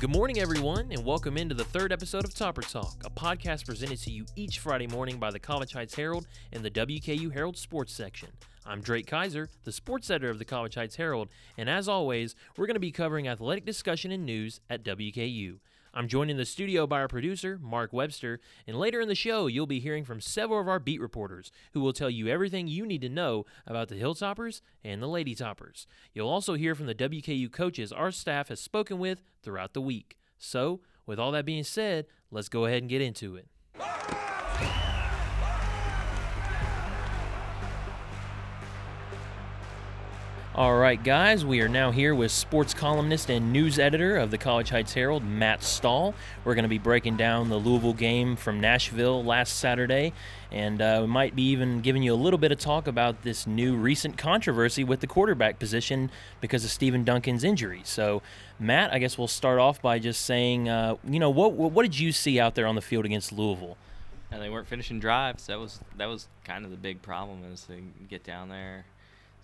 Good morning, everyone, and welcome into the third episode of Topper Talk, a podcast presented to you each Friday morning by the College Heights Herald and the WKU Herald Sports section. I'm Drake Kaiser, the sports editor of the College Heights Herald, and as always, we're going to be covering athletic discussion and news at WKU. I'm joined in the studio by our producer, Mark Webster, and later in the show, you'll be hearing from several of our beat reporters who will tell you everything you need to know about the Hilltoppers and the Lady Toppers. You'll also hear from the WKU coaches our staff has spoken with throughout the week. So, with all that being said, let's go ahead and get into it. All right, guys, we are now here with sports columnist and news editor of the College Heights Herald, Matt Stahl. We're going to be breaking down the Louisville game from Nashville last Saturday, and uh, we might be even giving you a little bit of talk about this new recent controversy with the quarterback position because of Stephen Duncan's injury. So, Matt, I guess we'll start off by just saying, uh, you know, what what did you see out there on the field against Louisville? And they weren't finishing drives. That was that was kind of the big problem is they get down there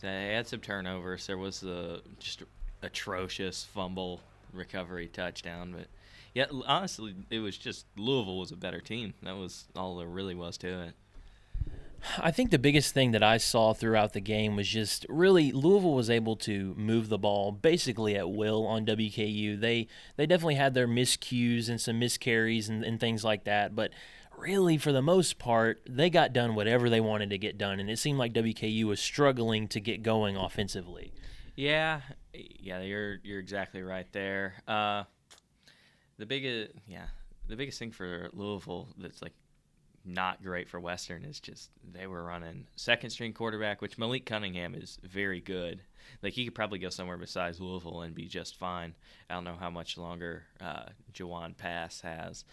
they had some turnovers. There was a just atrocious fumble recovery touchdown, but yeah, honestly, it was just Louisville was a better team. That was all there really was to it. I think the biggest thing that I saw throughout the game was just really Louisville was able to move the ball basically at will on WKU. They they definitely had their miscues and some miscarries and, and things like that, but really, for the most part, they got done whatever they wanted to get done, and it seemed like WKU was struggling to get going offensively. Yeah, yeah, you're you're exactly right there. Uh, the biggest, yeah, the biggest thing for Louisville that's like not great for Western is just they were running second string quarterback, which Malik Cunningham is very good. Like he could probably go somewhere besides Louisville and be just fine. I don't know how much longer uh, Jawon Pass has.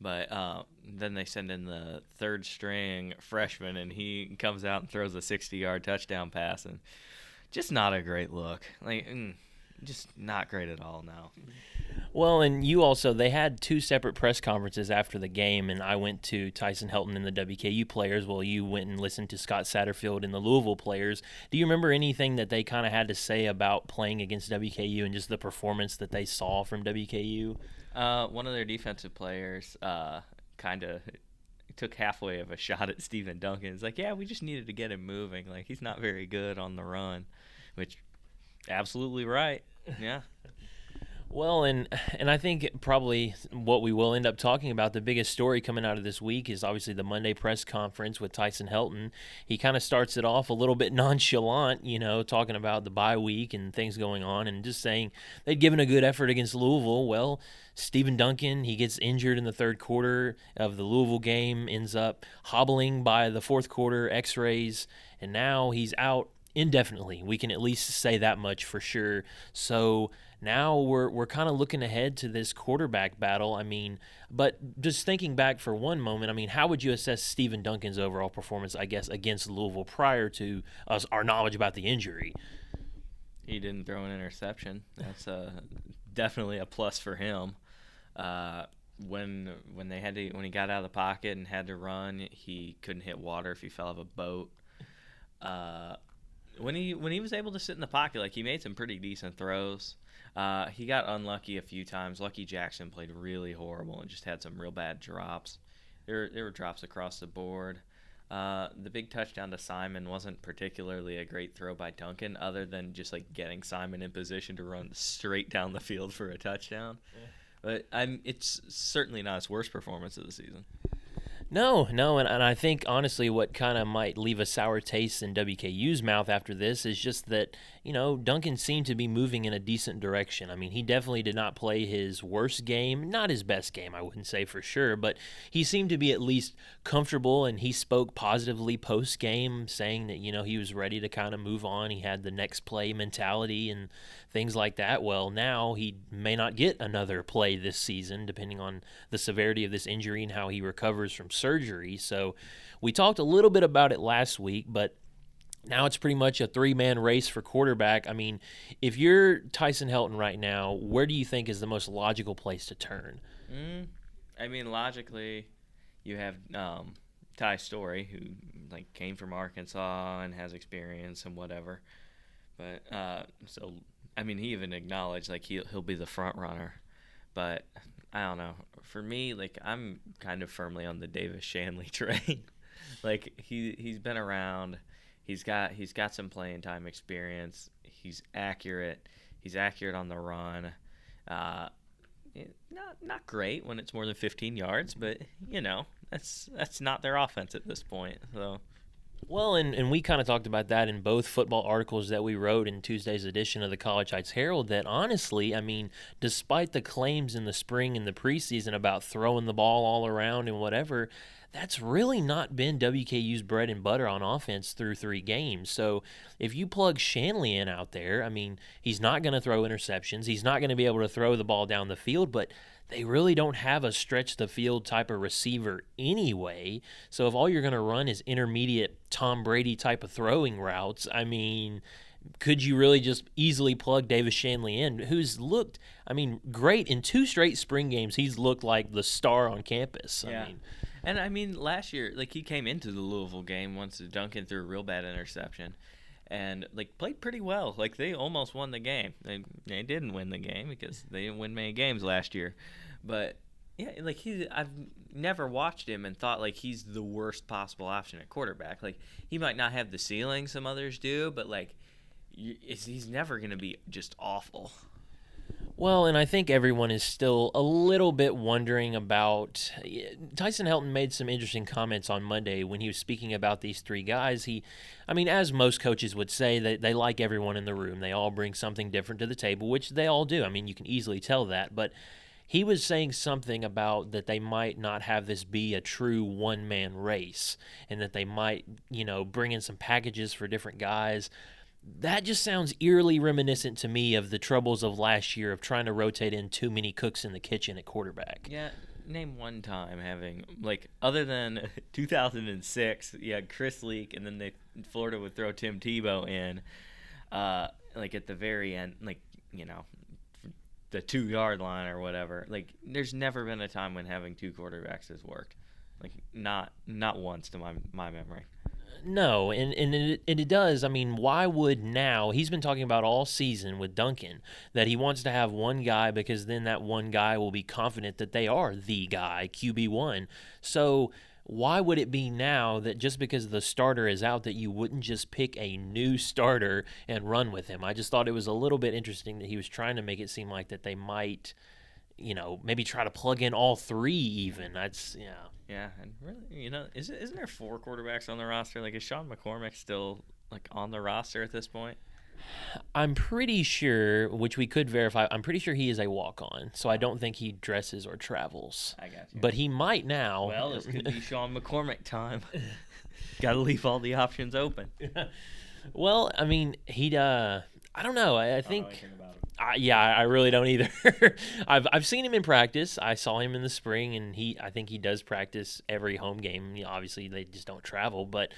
But uh, then they send in the third string freshman, and he comes out and throws a 60 yard touchdown pass. And just not a great look. Like, mm, just not great at all now. Well, and you also, they had two separate press conferences after the game, and I went to Tyson Helton and the WKU players while you went and listened to Scott Satterfield and the Louisville players. Do you remember anything that they kind of had to say about playing against WKU and just the performance that they saw from WKU? Uh, one of their defensive players uh, kind of took halfway of a shot at Stephen Duncan. It's like, yeah, we just needed to get him moving. Like he's not very good on the run, which absolutely right. Yeah. Well, and and I think probably what we will end up talking about the biggest story coming out of this week is obviously the Monday press conference with Tyson Helton. He kind of starts it off a little bit nonchalant, you know, talking about the bye week and things going on, and just saying they'd given a good effort against Louisville. Well, Stephen Duncan, he gets injured in the third quarter of the Louisville game, ends up hobbling by the fourth quarter, X-rays, and now he's out indefinitely. We can at least say that much for sure. So now we're we're kind of looking ahead to this quarterback battle. I mean, but just thinking back for one moment, I mean, how would you assess Stephen Duncan's overall performance? I guess against Louisville prior to us our knowledge about the injury. He didn't throw an interception. That's uh, definitely a plus for him. Uh, when when they had to when he got out of the pocket and had to run, he couldn't hit water if he fell off a boat. Uh, when he when he was able to sit in the pocket, like he made some pretty decent throws. Uh, he got unlucky a few times. Lucky Jackson played really horrible and just had some real bad drops. There, there were drops across the board. Uh, the big touchdown to Simon wasn't particularly a great throw by Duncan, other than just like getting Simon in position to run straight down the field for a touchdown. Yeah. But I'm, it's certainly not his worst performance of the season. No, no, and, and I think honestly, what kind of might leave a sour taste in WKU's mouth after this is just that you know Duncan seemed to be moving in a decent direction. I mean, he definitely did not play his worst game, not his best game, I wouldn't say for sure, but he seemed to be at least comfortable, and he spoke positively post game, saying that you know he was ready to kind of move on. He had the next play mentality and things like that. Well, now he may not get another play this season, depending on the severity of this injury and how he recovers from surgery. So we talked a little bit about it last week, but now it's pretty much a three man race for quarterback. I mean, if you're Tyson Helton right now, where do you think is the most logical place to turn? Mm, I mean, logically, you have um, Ty Storey, who like came from Arkansas and has experience and whatever. But uh, so, I mean, he even acknowledged like he'll he'll be the front runner. but I don't know. For me, like I'm kind of firmly on the Davis Shanley train. like he he's been around. He's got he's got some playing time experience. He's accurate. He's accurate on the run. Uh, not not great when it's more than 15 yards, but you know that's that's not their offense at this point. So. Well, and, and we kind of talked about that in both football articles that we wrote in Tuesday's edition of the College Heights Herald. That honestly, I mean, despite the claims in the spring and the preseason about throwing the ball all around and whatever, that's really not been WKU's bread and butter on offense through three games. So if you plug Shanley in out there, I mean, he's not going to throw interceptions. He's not going to be able to throw the ball down the field, but they really don't have a stretch the field type of receiver anyway. So if all you're going to run is intermediate Tom Brady type of throwing routes, I mean, could you really just easily plug Davis Shanley in, who's looked, I mean, great in two straight spring games? He's looked like the star on campus. Yeah. I mean, and I mean, last year, like he came into the Louisville game once Duncan threw a real bad interception, and like played pretty well. Like they almost won the game. They they didn't win the game because they didn't win many games last year, but yeah, like he I've never watched him and thought like he's the worst possible option at quarterback. Like he might not have the ceiling some others do, but like he's never going to be just awful. Well, and I think everyone is still a little bit wondering about. Eh, Tyson Helton made some interesting comments on Monday when he was speaking about these three guys. He, I mean, as most coaches would say, they, they like everyone in the room. They all bring something different to the table, which they all do. I mean, you can easily tell that. But he was saying something about that they might not have this be a true one man race and that they might, you know, bring in some packages for different guys that just sounds eerily reminiscent to me of the troubles of last year of trying to rotate in too many cooks in the kitchen at quarterback. Yeah, name one time having like other than 2006, you had Chris Leak, and then they Florida would throw Tim Tebow in, uh, like at the very end, like you know, the two yard line or whatever. Like, there's never been a time when having two quarterbacks has worked. Like, not not once to my my memory. No, and and it, and it does. I mean, why would now? He's been talking about all season with Duncan that he wants to have one guy because then that one guy will be confident that they are the guy QB one. So why would it be now that just because the starter is out that you wouldn't just pick a new starter and run with him? I just thought it was a little bit interesting that he was trying to make it seem like that they might, you know, maybe try to plug in all three even. That's yeah. Yeah, and really, you know, isn't isn't there four quarterbacks on the roster? Like, is Sean McCormick still like on the roster at this point? I'm pretty sure, which we could verify. I'm pretty sure he is a walk-on, so I don't think he dresses or travels. I got you. But he might now. Well, this could be Sean McCormick time. Got to leave all the options open. well, I mean, he'd. Uh, I don't know. I, I think. I, yeah, I really don't either. I've I've seen him in practice. I saw him in the spring, and he I think he does practice every home game. You know, obviously, they just don't travel, but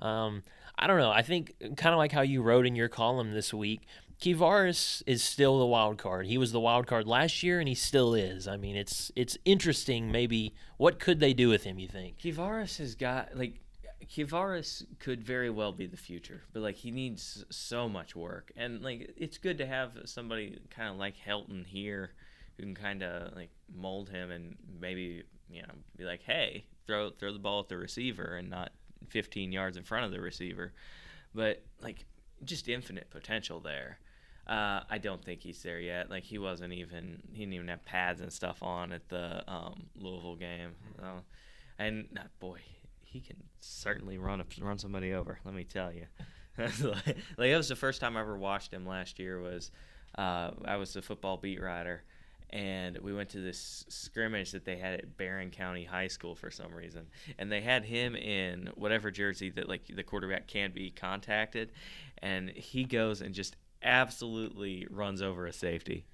um, I don't know. I think kind of like how you wrote in your column this week. Kevaris is still the wild card. He was the wild card last year, and he still is. I mean, it's it's interesting. Maybe what could they do with him? You think Kevaris has got like Kevaris could very well be the future, but like he needs so much work, and like it's good to have somebody kind of like Helton here, who can kind of like mold him and maybe you know be like, hey, throw throw the ball at the receiver and not 15 yards in front of the receiver, but like just infinite potential there. Uh, I don't think he's there yet. Like he wasn't even he didn't even have pads and stuff on at the um, Louisville game. So, and uh, boy, he can certainly run a, run somebody over. Let me tell you. like, that was the first time I ever watched him last year. Was uh, I was a football beat writer, and we went to this scrimmage that they had at Barren County High School for some reason, and they had him in whatever jersey that like the quarterback can't be contacted, and he goes and just absolutely runs over a safety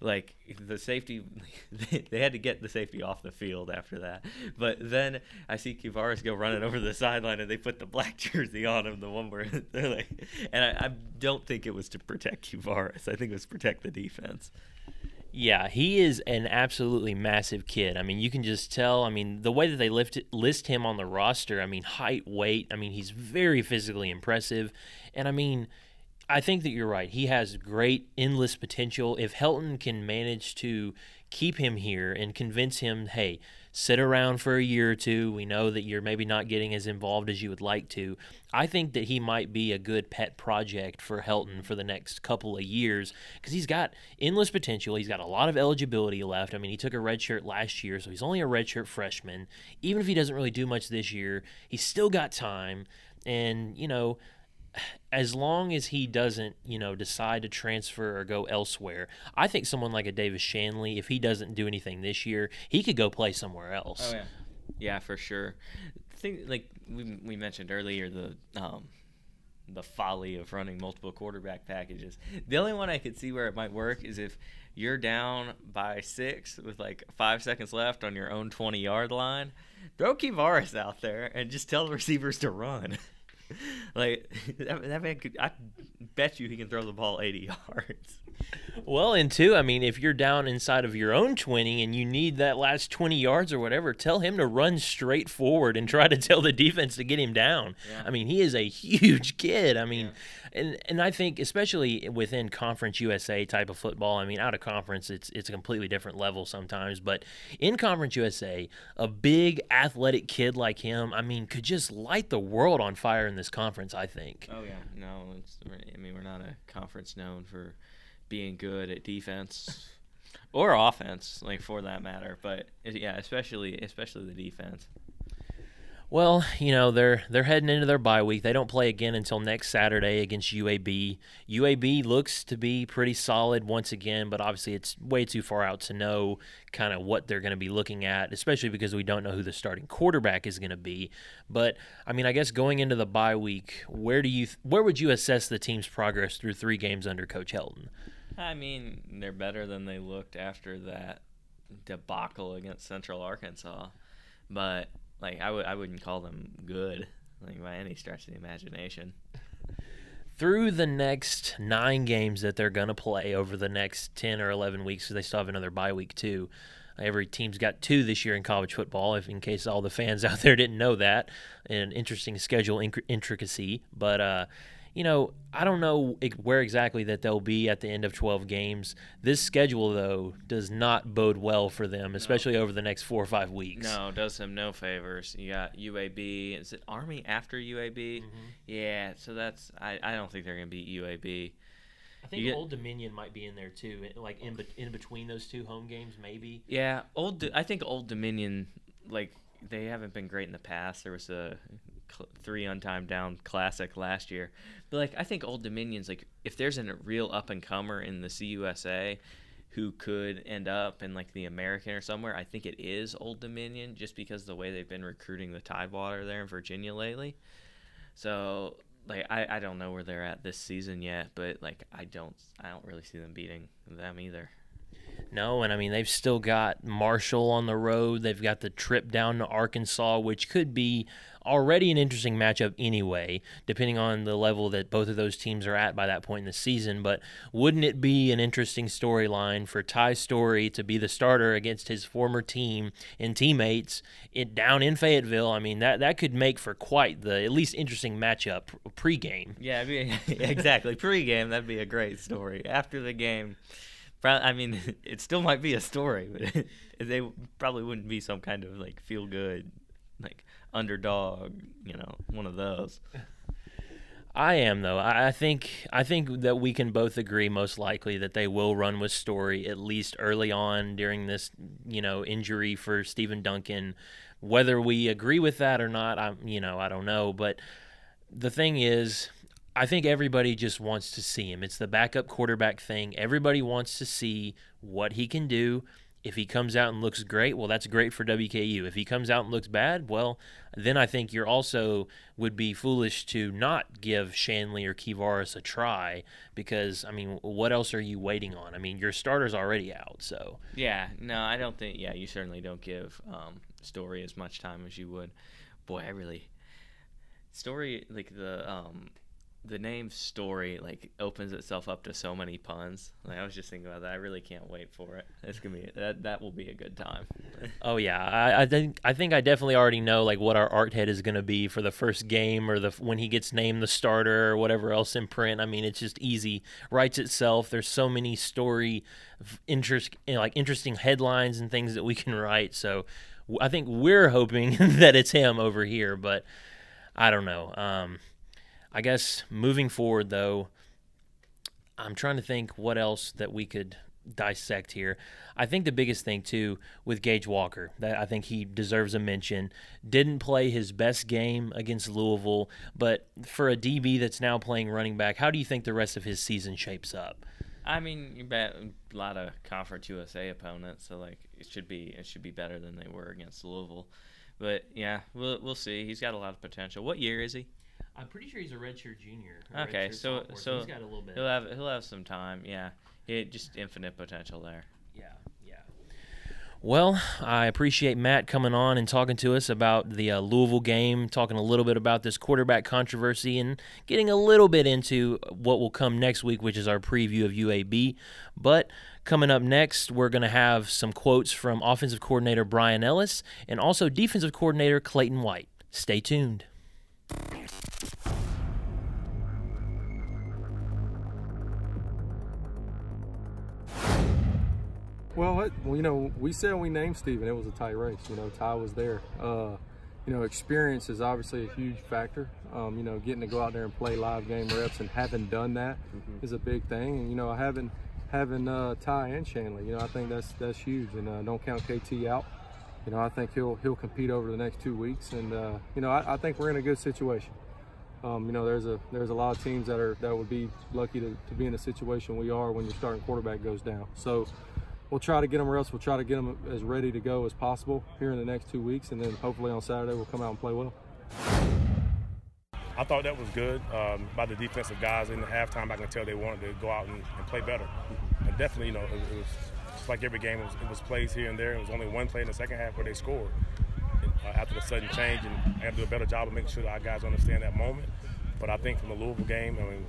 like the safety they had to get the safety off the field after that but then i see Kevaris go running over the sideline and they put the black jersey on him the one where they're like and i, I don't think it was to protect Kevaris i think it was protect the defense yeah, he is an absolutely massive kid. I mean, you can just tell. I mean, the way that they lift, list him on the roster, I mean, height, weight, I mean, he's very physically impressive. And I mean, I think that you're right. He has great endless potential. If Helton can manage to keep him here and convince him, hey, sit around for a year or two. We know that you're maybe not getting as involved as you would like to. I think that he might be a good pet project for Helton for the next couple of years because he's got endless potential. He's got a lot of eligibility left. I mean, he took a red shirt last year, so he's only a redshirt freshman. Even if he doesn't really do much this year, he's still got time. And, you know, as long as he doesn't, you know, decide to transfer or go elsewhere, I think someone like a Davis Shanley, if he doesn't do anything this year, he could go play somewhere else. Oh yeah, yeah, for sure. Think like we we mentioned earlier the um the folly of running multiple quarterback packages. The only one I could see where it might work is if you're down by six with like five seconds left on your own 20 yard line, throw Kevaris out there and just tell the receivers to run. like that, that man could. I bet you he can throw the ball 80 yards. Well, and two, I mean, if you're down inside of your own 20 and you need that last 20 yards or whatever, tell him to run straight forward and try to tell the defense to get him down. Yeah. I mean, he is a huge kid. I mean, Yeah. And and I think especially within Conference USA type of football, I mean, out of conference, it's it's a completely different level sometimes. But in Conference USA, a big athletic kid like him, I mean, could just light the world on fire in this conference. I think. Oh yeah, no, I mean we're not a conference known for being good at defense or offense, like for that matter. But yeah, especially especially the defense. Well, you know they're they're heading into their bye week. They don't play again until next Saturday against UAB. UAB looks to be pretty solid once again, but obviously it's way too far out to know kind of what they're going to be looking at, especially because we don't know who the starting quarterback is going to be. But I mean, I guess going into the bye week, where do you where would you assess the team's progress through three games under Coach Helton? I mean, they're better than they looked after that debacle against Central Arkansas, but like I would I wouldn't call them good like by any stretch of the imagination. through the next nine games that they're to play over the next 10 or 11 weeks, because they still have another bye week too. Every team's got two this year in college football, if in case all the fans out there didn't know that. An interesting schedule inc- intricacy. But, uh, you know, I don't know where exactly that they'll be at the end of 12 games. This schedule, though, does not bode well for them, especially over the next four or five weeks. No, does them no favors. You got UAB. Is it Army after UAB? Mm-hmm. Yeah, so that's I, I don't think they're gonna beat UAB. I think get- Old Dominion might be in there too, eh, like in, be- in between those two home games, maybe. Yeah, old. I think Old Dominion, like they haven't been great in the past. There was a cl- three untimed down classic last year, but like I think Old Dominion's like if there's a real up and comer in the CUSA who could end up in like the American or somewhere, I think it is Old Dominion just because of the way they've been recruiting the Tidewater there in Virginia lately. So like I, I don't know where they're at this season yet, but like I don't I don't really see them beating them either. No, and I mean they've still got Marshall on the road. They've got the trip down to Arkansas, which could be already an interesting matchup anyway, depending on the level that both of those teams are at by that point in the season. But wouldn't it be an interesting storyline for Ty Storey to be the starter against his former team and teammates down in Fayetteville? I mean that that could make for quite the at least interesting matchup pregame. Yeah, I exactly. Pre-game, that'd be a great story. After the game, I mean, it still might be a story, but they probably wouldn't be some kind of like feel good, like underdog, you know, one of those. I am though. I think I think that we can both agree most likely that they will run with Storey at least early on during this, you know, injury for Stephen Duncan. Whether we agree with that or not, I'm you know, I don't know, but the thing is I think everybody just wants to see him. It's the backup quarterback thing. Everybody wants to see what he can do. If he comes out and looks great, well, that's great for WKU. If he comes out and looks bad, well, then I think you're also would be foolish to not give Shanley or Kevaris a try because I mean, what else are you waiting on? I mean, your starter's already out, so Yeah, no, I don't think. Yeah, you certainly don't give um, Storey as much time as you would. Boy, I really Story like the um, the name story like opens itself up to so many puns. Like I was just thinking about that. I really can't wait for it. It's gonna be that that will be a good time. oh yeah, I, I think I think I definitely already know like what our art head is gonna be for the first game or the when he gets named the starter or whatever else in print. I mean, it's just easy, writes itself. There's so many story, interest like interesting headlines and things that we can write. So I think we're hoping that it's him over here, but I don't know. Um, I guess moving forward, though, I'm trying to think what else that we could dissect here. I think the biggest thing too with Gage Walker that I think he deserves a mention. Didn't play his best game against Louisville, but for a DB that's now playing running back, how do you think the rest of his season shapes up? I mean, you bet a lot of Conference USA opponents, so like it should be it should be better than they were against Louisville. But yeah, we'll we'll see. He's got a lot of potential. What year is he? I'm pretty sure he's a redshirt junior. Okay, redshirt so sophomore, so he's got a little bit. he'll have he'll have some time. Yeah, he just infinite potential there. Yeah, yeah. Well, I appreciate Matt coming on and talking to us about the uh, Louisville game, talking a little bit about this quarterback controversy, and getting a little bit into what will come next week, which is our preview of UAB. But coming up next, we're going to have some quotes from offensive coordinator Bryan Ellis and also defensive coordinator Clayton White. Stay tuned. Well, it, you know, we said we named Steven. It was a tight race. You know, Ty was there. Uh, you know, experience is obviously a huge factor. Um, you know, getting to go out there and play live game reps and having done that mm-hmm. is a big thing. And you know, having having uh, Ty and Shanley, you know, I think that's that's huge. And uh, don't count KT out. You know, I think he'll he'll compete over the next two weeks. And uh, you know, I, I, think we're in a good situation. Um, you know, there's a there's a lot of teams that are that would be lucky to, to be in a situation we are when your starting quarterback goes down. So we'll try to get them, or else we'll try to get them as ready to go as possible here in the next two weeks, and then hopefully on Saturday we'll come out and play well. I thought that was good um, by the defensive guys. In the halftime, I can tell they wanted to go out and, and play better. And definitely, you know, it, it was just like every game, it was, it was, plays here and there. It was only one play in the second half where they scored. And, uh, after the sudden change, and I have to do a better job of making sure that our guys understand that moment. But I think from the Louisville game, I mean,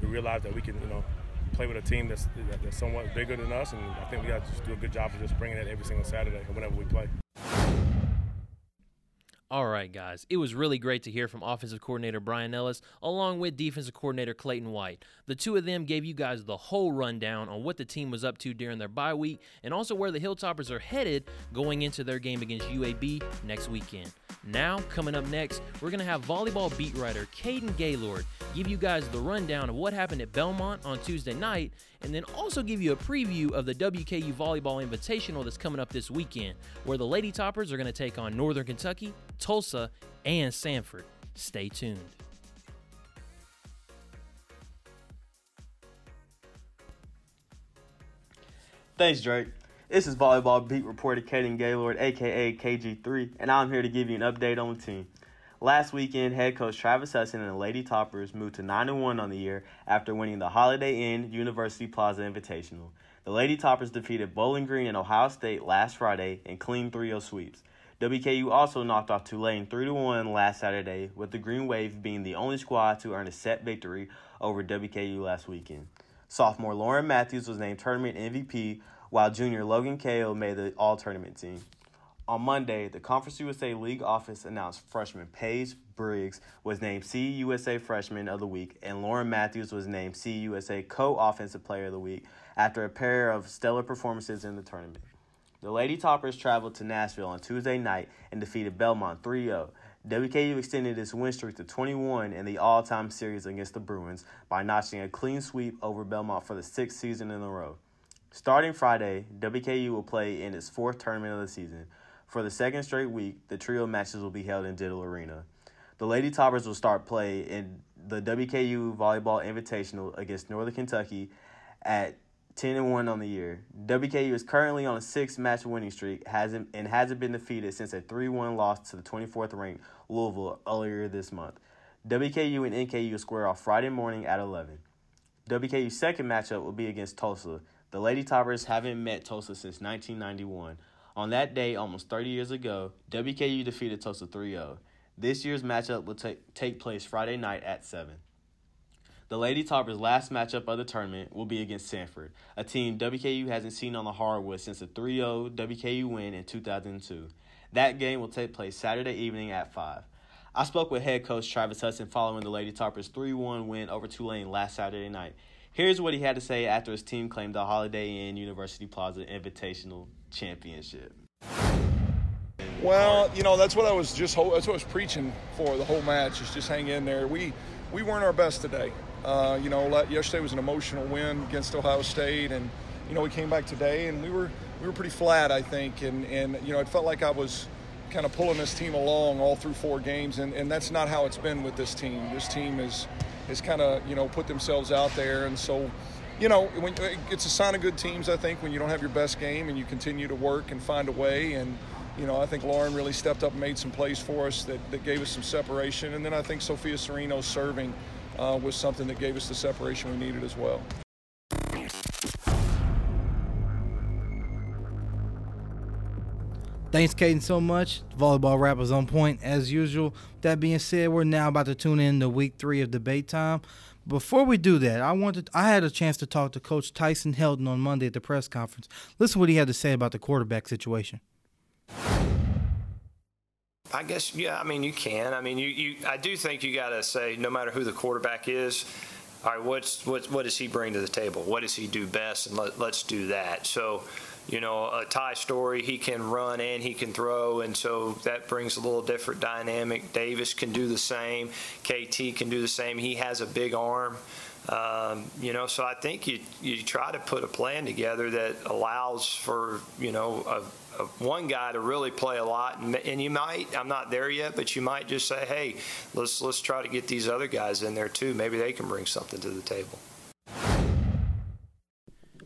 we realized that we can, you know, play with a team that's, that's somewhat bigger than us, and I think we got to do a good job of just bringing it every single Saturday whenever we play. All right, guys. It was really great to hear from offensive coordinator Bryan Ellis along with defensive coordinator Clayton White. The two of them gave you guys the whole rundown on what the team was up to during their bye week and also where the Hilltoppers are headed going into their game against UAB next weekend. Now, coming up next, we're going to have volleyball beat writer Caden Gaylord give you guys the rundown of what happened at Belmont on Tuesday night and then also give you a preview of the WKU Volleyball Invitational that's coming up this weekend, where the Lady Toppers are going to take on Northern Kentucky, Tulsa, and Samford. Stay tuned. Thanks, Drake. This is Volleyball Beat reporter Caden Gaylord, aka KG3, and I'm here to give you an update on the team. Last weekend, head coach Travis Hudson and the Lady Toppers moved to 9 1 on the year after winning the Holiday Inn University Plaza Invitational. The Lady Toppers defeated Bowling Green and Ohio State last Friday in clean 3 0 sweeps. WKU also knocked off Tulane 3 1 last Saturday, with the Green Wave being the only squad to earn a set victory over WKU last weekend. Sophomore Lauren Matthews was named tournament MVP, while junior Logan Kale made the all tournament team. On Monday, the Conference USA League office announced freshman Paige Briggs was named CUSA Freshman of the Week, and Lauren Matthews was named CUSA Co Offensive Player of the Week after a pair of stellar performances in the tournament. The Lady Toppers traveled to Nashville on Tuesday night and defeated Belmont 3 0. WKU extended its win streak to 21 in the all time series against the Bruins by notching a clean sweep over Belmont for the sixth season in a row. Starting Friday, WKU will play in its fourth tournament of the season. For the second straight week, the trio matches will be held in Diddle Arena. The Lady Toppers will start play in the WKU Volleyball Invitational against Northern Kentucky at 10 and 1 on the year. WKU is currently on a six match winning streak hasn't, and hasn't been defeated since a 3 1 loss to the 24th ranked Louisville earlier this month. WKU and NKU square off Friday morning at 11. WKU's second matchup will be against Tulsa. The Lady Toppers haven't met Tulsa since 1991. On that day, almost 30 years ago, WKU defeated Tulsa 3 0. This year's matchup will take, take place Friday night at 7. The Lady Toppers' last matchup of the tournament will be against Samford, a team WKU hasn't seen on the hardwood since a 3 0 WKU win in 2002. That game will take place Saturday evening at 5. I spoke with head coach Travis Hudson following the Lady Toppers' 3 1 win over Tulane last Saturday night. Here's what he had to say after his team claimed the Holiday Inn University Plaza Invitational Championship. Well, you know that's what I was just that's what I was preaching for the whole match is just hang in there. We we weren't our best today. Uh, you know, yesterday was an emotional win against Ohio State, and you know we came back today and we were we were pretty flat, I think, and and you know it felt like I was kind of pulling this team along all through four games, and, and that's not how it's been with this team. This team is is kind of you know put themselves out there, and so you know when it's a sign of good teams. I think when you don't have your best game and you continue to work and find a way and you know, I think Lauren really stepped up and made some plays for us that, that gave us some separation. And then I think Sophia Serino's serving uh, was something that gave us the separation we needed as well. Thanks, Caden, so much. Volleyball wrap was on point as usual. That being said, we're now about to tune in to week three of debate time. Before we do that, I wanted I had a chance to talk to Coach Tyson Helton on Monday at the press conference. Listen what he had to say about the quarterback situation. I guess yeah. I mean, you can. I mean, you, you I do think you got to say no matter who the quarterback is. All right, what's what what does he bring to the table? What does he do best? And let, let's do that. So, you know, a Ty Storey, he can run and he can throw, and so that brings a little different dynamic. Davis can do the same. KT can do the same. He has a big arm. Um, you know, so I think you you try to put a plan together that allows for you know a one guy to really play a lot, and, and you might. I'm not there yet, but you might just say, "Hey, let's let's try to get these other guys in there too. Maybe they can bring something to the table."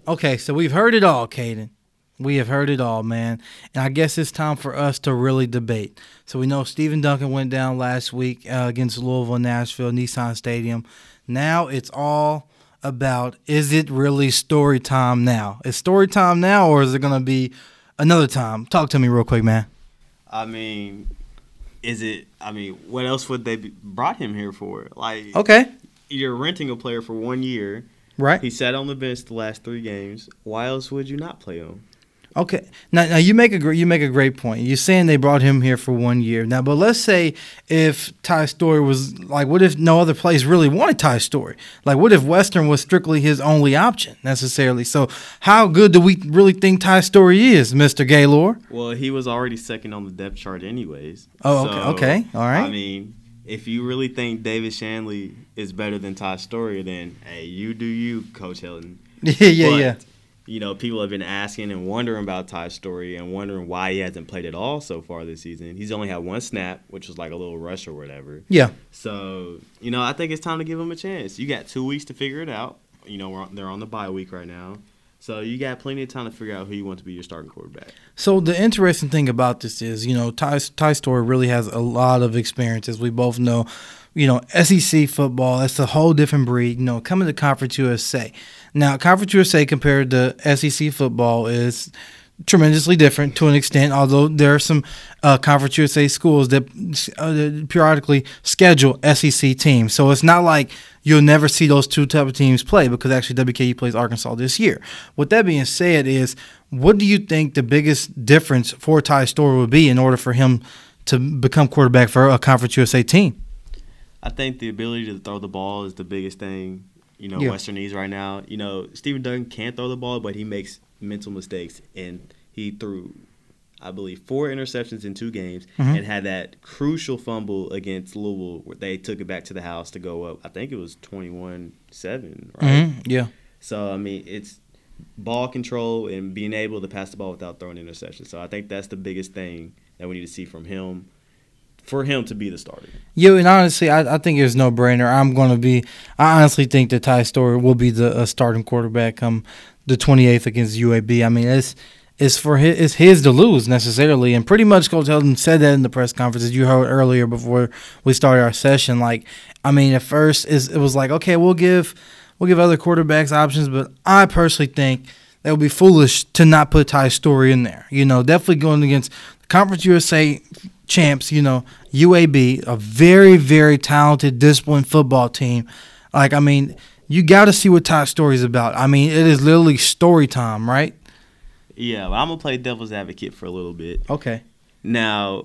Okay, so we've heard it all, Caden. We have heard it all, man. And I guess it's time for us to really debate. So we know Stephen Duncan went down last week uh, against Louisville, Nashville, Nissan Stadium. Now it's all about is it really story time now? Is story time now, or is it going to be another time. Talk to me real quick, man. I mean, is it? I mean, what else would they be, brought him here for? Like, okay, you're renting a player for one year. Right. He sat on the bench the last three games. Why else would you not play him? Okay. Now, now you make a great you make a great point. You're saying they brought him here for one year. Now, but let's say if Ty Storey was like, what if no other place really wanted Ty Storey? Like, what if Western was strictly his only option necessarily? So, how good do we really think Ty Storey is, Mister Gaylor? Well, he was already second on the depth chart, anyways. Oh, okay. So, okay. All right. I mean, if you really think David Shanley is better than Ty Storey, then hey, you do you, Coach Helton. yeah, yeah, but, yeah you know, people have been asking and wondering about Ty's Storey and wondering why he hasn't played at all so far this season. He's only had one snap, which was like a little rush or whatever. Yeah. So, you know, I think it's time to give him a chance. You got two weeks to figure it out. You know, they're on the bye week right now. So you got plenty of time to figure out who you want to be your starting quarterback. So the interesting thing about this is, you know, Ty, Ty Storey really has a lot of experience, as we both know. You know, SEC football, that's a whole different breed. You know, coming to Conference USA. Now, Conference USA compared to SEC football is tremendously different to an extent, although there are some uh, Conference USA schools that uh, periodically schedule SEC teams. So it's not like you'll never see those two type of teams play because actually WKU plays Arkansas this year. With that being said, is what do you think the biggest difference for Ty Storey would be in order for him to become quarterback for a Conference USA team? I think the ability to throw the ball is the biggest thing you know, yeah. Western needs right now. You know, Stephen Duncan can't throw the ball, but he makes mental mistakes, and he threw, I believe, four interceptions in two games, mm-hmm. and had that crucial fumble against Louisville where they took it back to the house to go up. I think it was twenty-one-seven, right? Mm-hmm. Yeah. So I mean, it's ball control and being able to pass the ball without throwing interceptions. So I think that's the biggest thing that we need to see from him for him to be the starter. Yeah, and honestly, I, I think it's no brainer. I'm going to be. I honestly think that Ty Storey will be the uh, starting quarterback come the 28th against UAB. I mean, it's it's for his, it's his to lose necessarily, and pretty much Coach Helton said that in the press conference as you heard earlier before we started our session. Like, I mean, at first it was like, okay, we'll give we'll give other quarterbacks options, but I personally think that would be foolish to not put Ty Storey in there. You know, definitely going against Conference USA champs, you know, UAB, a very, very talented, disciplined football team. Like, I mean, you got to see what Todd's story is about. I mean, it is literally story time, right? Yeah, I'm gonna play devil's advocate for a little bit. Okay. Now,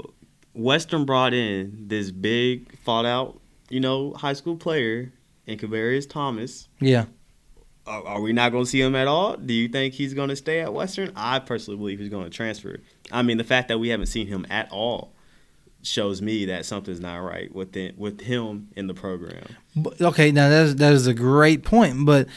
Western brought in this big, fought out, you know, high school player in Kevaris Thomas. Yeah. Are, are we not going to see him at all? Do you think he's going to stay at Western? I personally believe he's going to transfer. I mean, the fact that we haven't seen him at all shows me that something's not right with the, with him in the program. Okay, now that is, that is a great point. But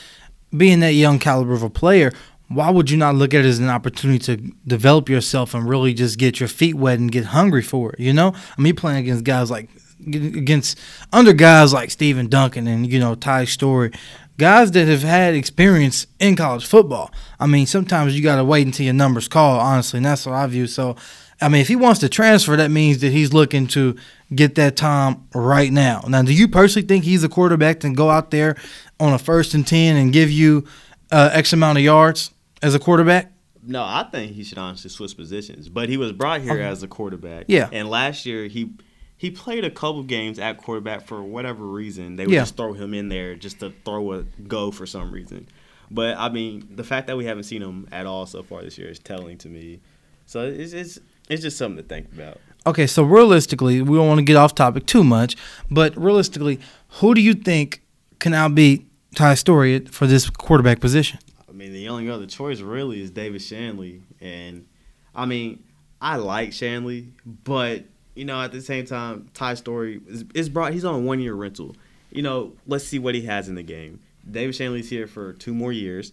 being that young caliber of a player, why would you not look at it as an opportunity to develop yourself and really just get your feet wet and get hungry for it? You know, I mean, playing against guys like against under guys like Stephen Duncan and you know Ty Storey, guys that have had experience in college football. I mean, sometimes you got to wait until your numbers call, honestly, and that's what I view. So, I mean, if he wants to transfer, that means that he's looking to get that time right now. Now, do you personally think he's a quarterback to go out there on a first and ten and give you uh, X amount of yards? as a quarterback? No, I think he should honestly switch positions. But he was brought here okay. as a quarterback. Yeah. And last year he he played a couple games at quarterback for whatever reason. They would yeah. just throw him in there just to throw a go for some reason. But I mean, the fact that we haven't seen him at all so far this year is telling to me. So it's it's it's just something to think about. Okay, so realistically, we don't want to get off topic too much, but realistically, who do you think can outbeat Ty Storey for this quarterback position? I mean, the only other choice really is David Shanley, and I mean, I like Shanley, but you know, at the same time, Ty Storey is, is brought. He's on one year rental. You know, let's see what he has in the game. David Shanley's here for two more years.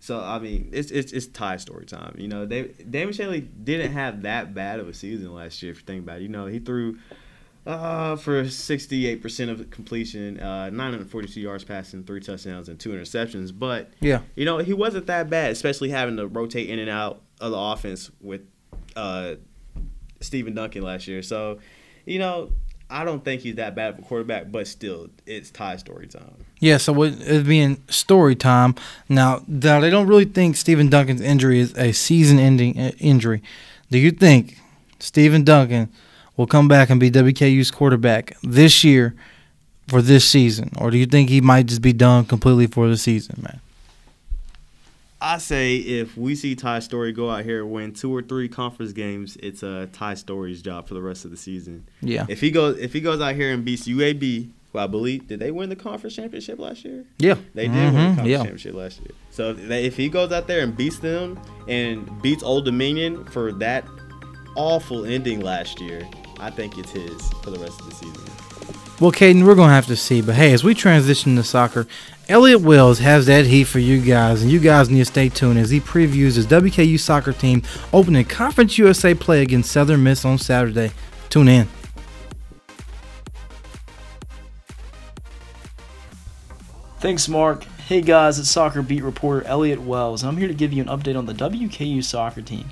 So I mean, it's it's it's Ty story time. You know, David, David Shanley didn't have that bad of a season last year. If you think about it, you know, he threw uh, for 68% of completion, uh, 942 yards passing, three touchdowns, and two interceptions. But, yeah, you know, he wasn't that bad, especially having to rotate in and out of the offense with uh, Stephen Duncan last year. So, you know, I don't think he's that bad of a quarterback, but still, it's Ty story time. Yeah, so it being story time. Now, now, they don't really think Stephen Duncan's injury is a season ending uh, injury. Do you think Stephen Duncan – will come back and be WKU's quarterback this year for this season? Or do you think he might just be done completely for the season, man? I say if we see Ty Storey go out here win two or three conference games, it's a uh, Ty Storey's job for the rest of the season. Yeah. If he goes if he goes out here and beats UAB, who I believe did they win the conference championship last year? Yeah. They did mm-hmm. win the mm-hmm. conference yeah. championship last year. So if he goes out there and beats them and beats Old Dominion for that awful ending last year, I think it's his for the rest of the season. Well, Caden, we're gonna have to see. But hey, as we transition to soccer, Elliot Wells has that heat for you guys, and you guys need to stay tuned as he previews his WKU soccer team opening Conference USA play against Southern Miss on Saturday. Tune in. Thanks, Mark. Hey guys, it's soccer beat reporter Elliot Wells, and I'm here to give you an update on the WKU soccer team.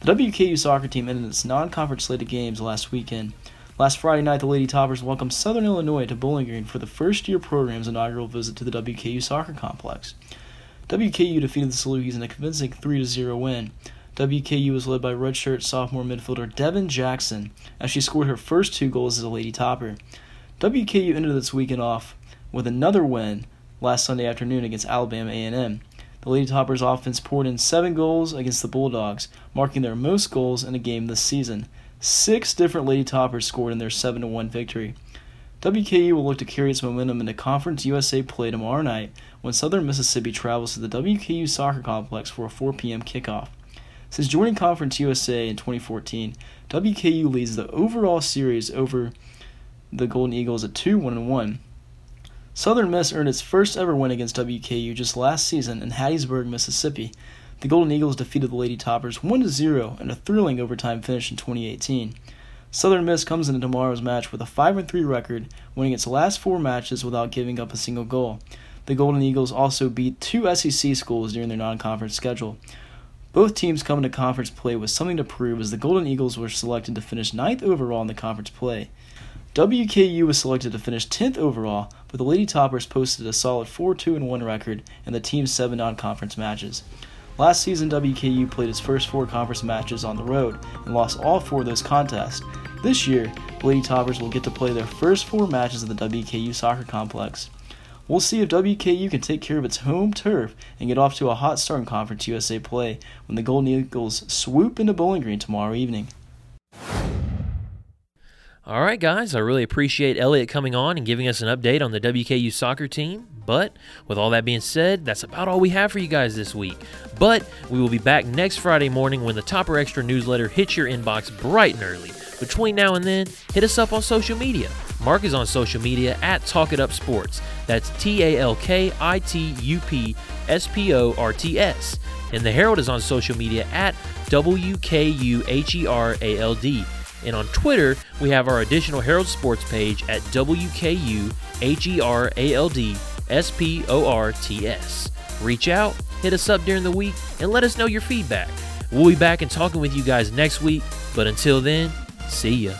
The WKU soccer team ended its non-conference slate of games last weekend. Last Friday night, the Lady Toppers welcomed Southern Illinois to Bowling Green for the first-year program's inaugural visit to the WKU soccer complex. WKU defeated the Salukis in a convincing 3-0 win. WKU was led by redshirt sophomore midfielder Devin Jackson as she scored her first two goals as a Lady Topper. WKU ended its weekend off with another win last Sunday afternoon against Alabama A&M. The Lady Toppers offense poured in seven goals against the Bulldogs, marking their most goals in a game this season. Six different Lady Toppers scored in their 7 1 victory. WKU will look to carry its momentum into Conference USA play tomorrow night when Southern Mississippi travels to the WKU Soccer Complex for a 4 p.m. kickoff. Since joining Conference USA in 2014, WKU leads the overall series over the Golden Eagles at 2 1 1. Southern Miss earned its first ever win against WKU just last season in Hattiesburg, Mississippi. The Golden Eagles defeated the Lady Toppers 1 0 in a thrilling overtime finish in 2018. Southern Miss comes into tomorrow's match with a 5 3 record, winning its last four matches without giving up a single goal. The Golden Eagles also beat two SEC schools during their non conference schedule. Both teams come into conference play with something to prove as the Golden Eagles were selected to finish ninth overall in the conference play. WKU was selected to finish 10th overall, but the Lady Toppers posted a solid 4 2 1 record in the team's seven non conference matches. Last season, WKU played its first four conference matches on the road and lost all four of those contests. This year, Lady Toppers will get to play their first four matches at the WKU soccer complex. We'll see if WKU can take care of its home turf and get off to a hot start in Conference USA play when the Golden Eagles swoop into Bowling Green tomorrow evening. All right, guys, I really appreciate Elliot coming on and giving us an update on the WKU soccer team. But with all that being said, that's about all we have for you guys this week. But we will be back next Friday morning when the Topper Extra newsletter hits your inbox bright and early. Between now and then, hit us up on social media. Mark is on social media at Talk It Up Sports. That's T A L K I T U P S P O R T S. And the Herald is on social media at W K U H E R A L D. And on Twitter, we have our additional Herald Sports page at WKU. Reach out, hit us up during the week, and let us know your feedback. We'll be back and talking with you guys next week, but until then, see ya.